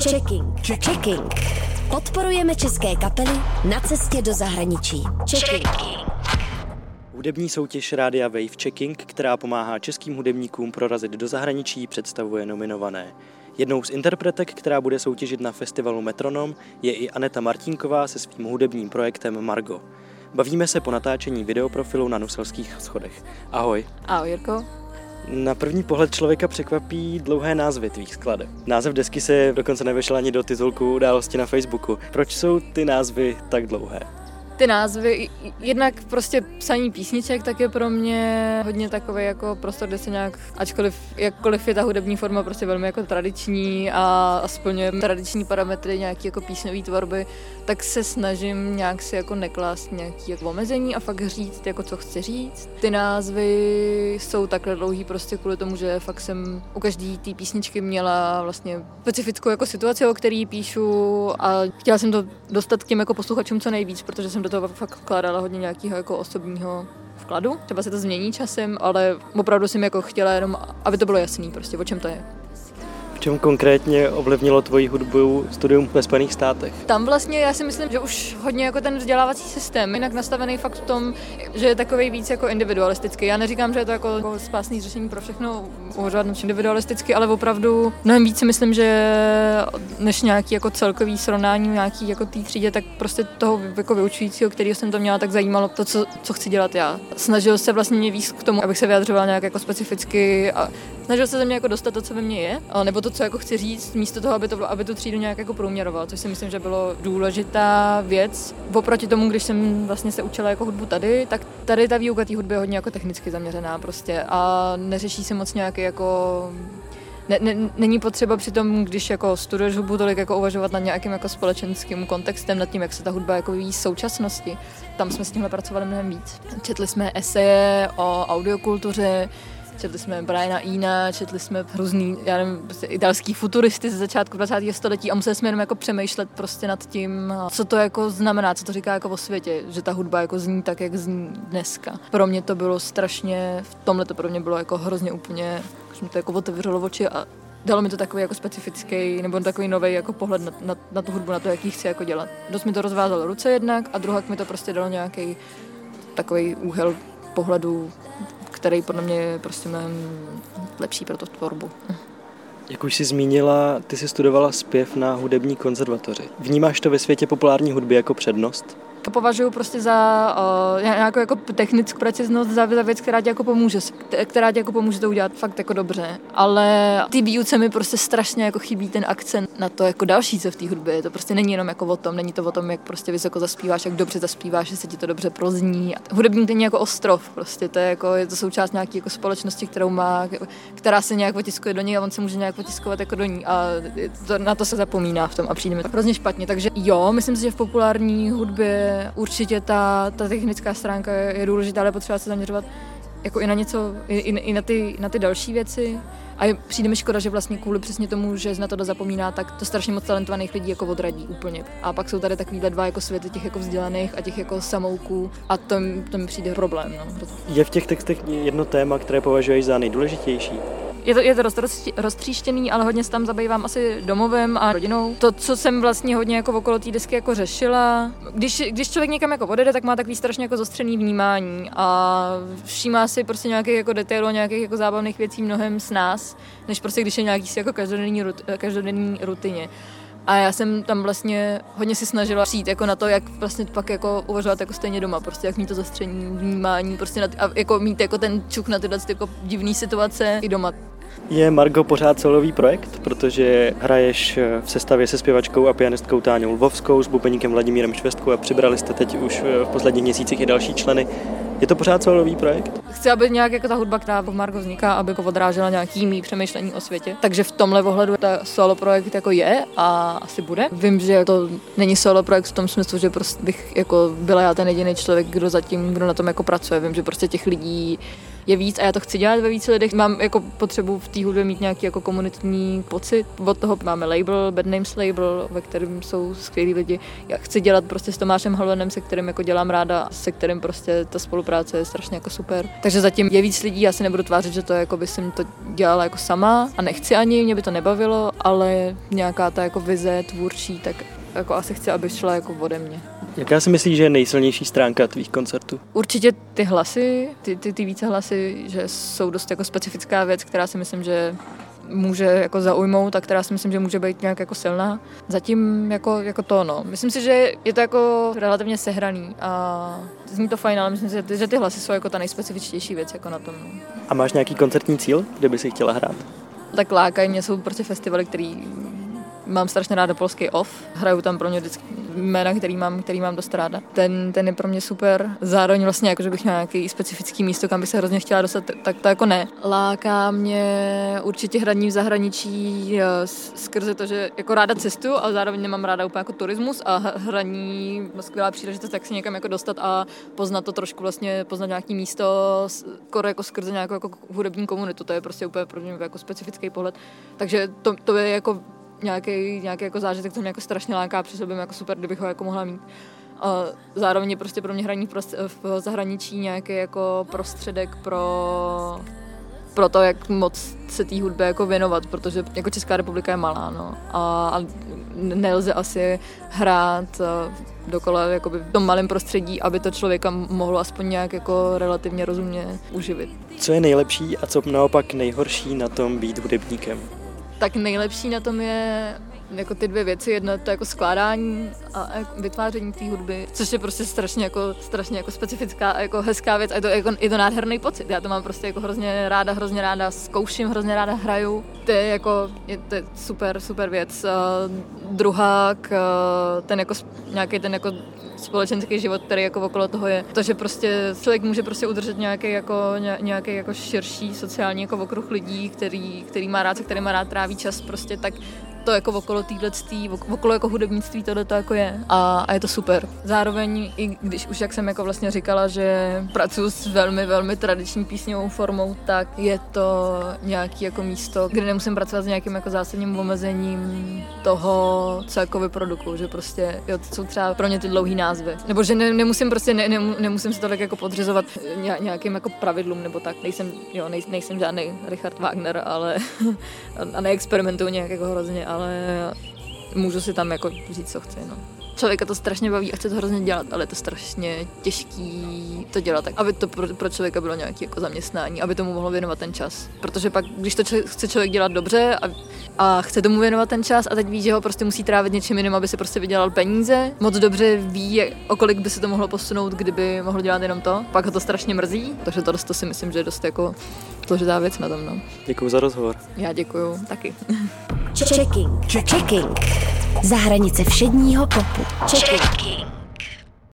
Checking. Checking. Podporujeme české kapely na cestě do zahraničí. Checking. Hudební soutěž Rádia Wave Checking, která pomáhá českým hudebníkům prorazit do zahraničí, představuje nominované. Jednou z interpretek, která bude soutěžit na festivalu Metronom, je i Aneta Martinková se svým hudebním projektem Margo. Bavíme se po natáčení videoprofilu na Nuselských schodech. Ahoj. Ahoj Jirko. Na první pohled člověka překvapí dlouhé názvy tvých skladeb. Název desky se dokonce nevešel ani do titulku události na Facebooku. Proč jsou ty názvy tak dlouhé? Ty názvy, jednak prostě psaní písniček, tak je pro mě hodně takový jako prostor, kde se nějak, ačkoliv jakkoliv je ta hudební forma prostě velmi jako tradiční a, splňuje tradiční parametry nějaký jako písňové tvorby, tak se snažím nějak si jako neklást nějaký jako omezení a fakt říct, jako co chci říct. Ty názvy jsou takhle dlouhý prostě kvůli tomu, že fakt jsem u každé té písničky měla vlastně specifickou jako situaci, o který píšu a chtěla jsem to dostat k těm jako posluchačům co nejvíc, protože jsem do toho fakt vkládala hodně nějakého jako osobního vkladu. Třeba se to změní časem, ale opravdu jsem jako chtěla jenom, aby to bylo jasný prostě, o čem to je. Čem konkrétně ovlivnilo tvoji hudbu studium ve Spojených státech? Tam vlastně já si myslím, že už hodně jako ten vzdělávací systém jinak nastavený fakt v tom, že je takový víc jako individualistický. Já neříkám, že je to jako, spásný řešení pro všechno uvažovat individualisticky, ale opravdu mnohem víc si myslím, že než nějaký jako celkový srovnání nějaký jako té třídě, tak prostě toho jako vyučujícího, který jsem to měla, tak zajímalo to, co, co chci dělat já. Snažil se vlastně mě víc k tomu, abych se vyjadřovala nějak jako specificky a snažil se ze mě jako dostat to, co ve mně je, nebo to, co jako chci říct, místo toho, aby, to bylo, aby tu třídu nějak jako průměroval, což si myslím, že bylo důležitá věc. Oproti tomu, když jsem vlastně se učila jako hudbu tady, tak tady ta výuka té hudby je hodně jako technicky zaměřená prostě a neřeší se moc nějaký jako ne, ne, není potřeba při tom, když jako studuješ hudbu, tolik jako uvažovat nad nějakým jako společenským kontextem, nad tím, jak se ta hudba jako vyvíjí v současnosti. Tam jsme s tímhle pracovali mnohem víc. Četli jsme eseje o audiokultuře, Četli jsme Briana Ina, četli jsme různý, já nevím, prostě italský futuristy ze začátku 20. století a museli jsme jenom jako přemýšlet prostě nad tím, co to jako znamená, co to říká jako o světě, že ta hudba jako zní tak, jak zní dneska. Pro mě to bylo strašně, v tomhle to pro mě bylo jako hrozně úplně, už mi to jako otevřelo oči a dalo mi to takový jako specifický nebo takový nový jako pohled na, na, na, tu hudbu, na to, jak ji chci jako dělat. Dost mi to rozvázalo ruce jednak a druhak mi to prostě dalo nějaký takový úhel pohledu který podle mě je prostě mnohem lepší pro tu tvorbu. Jak už jsi zmínila, ty jsi studovala zpěv na hudební konzervatoři. Vnímáš to ve světě populární hudby jako přednost? To považuji prostě za uh, nějakou jako technickou preciznost, za, za věc, která ti jako pomůže, která ti jako pomůže to udělat fakt jako dobře. Ale ty výuce mi prostě strašně jako chybí ten akcent na to jako další, co v té hudbě. To prostě není jenom jako o tom, není to o tom, jak prostě vysoko zaspíváš, jak dobře zaspíváš, že se ti to dobře prozní. Hudebník není jako ostrov, prostě to je jako, je to součást nějaké jako společnosti, kterou má, která se nějak potiskuje do ní a on se může nějak potiskovat jako do ní a to, na to se zapomíná v tom a přijde mi to hrozně špatně. Takže jo, myslím si, že v populární hudbě určitě ta, ta technická stránka je, je důležitá, ale potřeba se zaměřovat jako i na něco, i, i na, ty, na ty další věci. A je, přijde mi škoda, že vlastně kvůli přesně tomu, že na to zapomíná, tak to strašně moc talentovaných lidí jako odradí úplně. A pak jsou tady takovýhle dva jako světy těch jako vzdělaných a těch jako samouků a to, to mi přijde problém. No. Je v těch textech jedno téma, které považuješ za nejdůležitější? Je to, je to roztříštěný, ale hodně se tam zabývám asi domovem a rodinou. To, co jsem vlastně hodně jako okolo té desky jako řešila, když, když člověk někam jako odjede, tak má takový strašně jako zostřený vnímání a všímá si prostě nějakých jako detailů, nějakých jako zábavných věcí mnohem s nás, než prostě když je nějaký si jako každodenní, rut, každodenní rutině. A já jsem tam vlastně hodně si snažila přijít jako na to, jak vlastně pak jako uvažovat jako stejně doma, prostě jak mít to zastření vnímání, prostě na, a jako mít jako ten čuk na tyhle jako divné situace i doma. Je Margo pořád solový projekt, protože hraješ v sestavě se zpěvačkou a pianistkou Táňou Lvovskou, s bubeníkem Vladimírem Švestkou a přibrali jste teď už v posledních měsících i další členy. Je to pořád solový projekt? Chci, aby nějak jako ta hudba, která v Margo vzniká, aby jako odrážela nějaký mý přemýšlení o světě. Takže v tomhle ohledu ta solo projekt jako je a asi bude. Vím, že to není solo projekt v tom smyslu, že prostě bych jako byla já ten jediný člověk, kdo zatím, kdo na tom jako pracuje. Vím, že prostě těch lidí je víc a já to chci dělat ve více lidech. Mám jako potřebu v té hudbě mít nějaký jako komunitní pocit. Od toho máme label, Bad Names label, ve kterém jsou skvělí lidi. Já chci dělat prostě s Tomášem Halvenem, se kterým jako dělám ráda, se kterým prostě ta spolupráce je strašně jako super. Takže zatím je víc lidí, já si nebudu tvářit, že to jako by jsem to dělala jako sama a nechci ani, mě by to nebavilo, ale nějaká ta jako vize tvůrčí, tak jako asi chci, aby šla jako ode mě. Jaká si myslíš, že je nejsilnější stránka tvých koncertů? Určitě ty hlasy, ty, ty, ty více hlasy, že jsou dost jako specifická věc, která si myslím, že může jako zaujmout a která si myslím, že může být nějak jako silná. Zatím jako, jako to, no. Myslím si, že je to jako relativně sehraný a zní to fajn, ale myslím si, že ty hlasy jsou jako ta nejspecifičtější věc jako na tom. No. A máš nějaký koncertní cíl, kde by si chtěla hrát? Tak lákají mě jsou prostě festivaly, který mám strašně ráda polský off. Hraju tam pro mě vždycky jména, který mám, který mám dost ráda. Ten, ten je pro mě super. Zároveň vlastně, jako, že bych měla nějaký specifický místo, kam bych se hrozně chtěla dostat, tak to jako ne. Láká mě určitě hraní v zahraničí eh, skrze to, že jako ráda cestu, ale zároveň nemám ráda úplně jako turismus a hraní skvělá příležitost, jak se někam jako dostat a poznat to trošku vlastně, poznat nějaký místo, skoro jako skrze nějakou jako hudební komunitu. To je prostě úplně pro mě jako specifický pohled. Takže to, to je jako nějaký, nějaký jako zážitek, to mě jako strašně láká, při sobě jako super, kdybych ho jako mohla mít. A zároveň je prostě pro mě hraní v zahraničí nějaký jako prostředek pro, pro to, jak moc se té hudbě jako věnovat, protože jako Česká republika je malá, no. A, a nelze asi hrát dokola jakoby v tom malém prostředí, aby to člověka mohlo aspoň nějak jako relativně rozumně uživit. Co je nejlepší a co naopak nejhorší na tom být hudebníkem? Tak nejlepší na tom je jako ty dvě věci, jedna to jako skládání a vytváření té hudby, což je prostě strašně jako, strašně jako specifická a jako hezká věc a je to, jako, je to nádherný pocit. Já to mám prostě jako hrozně ráda, hrozně ráda zkouším, hrozně ráda hraju. To je jako, je to je super, super věc. Uh, druhák, uh, ten jako nějaký ten jako společenský život, který jako okolo toho je. To, že prostě člověk může prostě udržet nějaký jako, nějaký jako širší sociální jako okruh lidí, který, který má rád, se kterým má rád tráví čas, prostě tak to jako okolo týhletství, okolo jako hudebnictví tohle to jako je. A, a, je to super. Zároveň, i když už jak jsem jako vlastně říkala, že pracuji s velmi, velmi tradiční písňovou formou, tak je to nějaký jako místo, kde nemusím pracovat s nějakým jako zásadním omezením toho, co jako vyprodukuju, že prostě, jo, to jsou třeba pro mě ty dlouhý názvy. Nebo že ne, nemusím prostě, ne, ne, nemusím se to tak jako podřizovat nějakým jako pravidlům nebo tak. Nejsem, jo, nej, nejsem žádný Richard Wagner, ale a neexperimentuju nějak jako hrozně, ale můžu si tam jako říct, co chci. No. Člověka to strašně baví a chce to hrozně dělat, ale je to strašně těžký to dělat tak, aby to pro, pro člověka bylo nějaké jako zaměstnání, aby tomu mohlo věnovat ten čas. Protože pak, když to č- chce člověk dělat dobře a, a chce tomu věnovat ten čas a teď ví, že ho prostě musí trávit něčím jiným, aby si prostě vydělal peníze, moc dobře ví, o kolik by se to mohlo posunout, kdyby mohl dělat jenom to, pak ho to strašně mrzí, takže to, to si myslím, že je dost jako složitá věc na tom. No. Děkuji za rozhovor. Já děkuji taky. Checking. Checking. Za hranice všedního popu. Checking.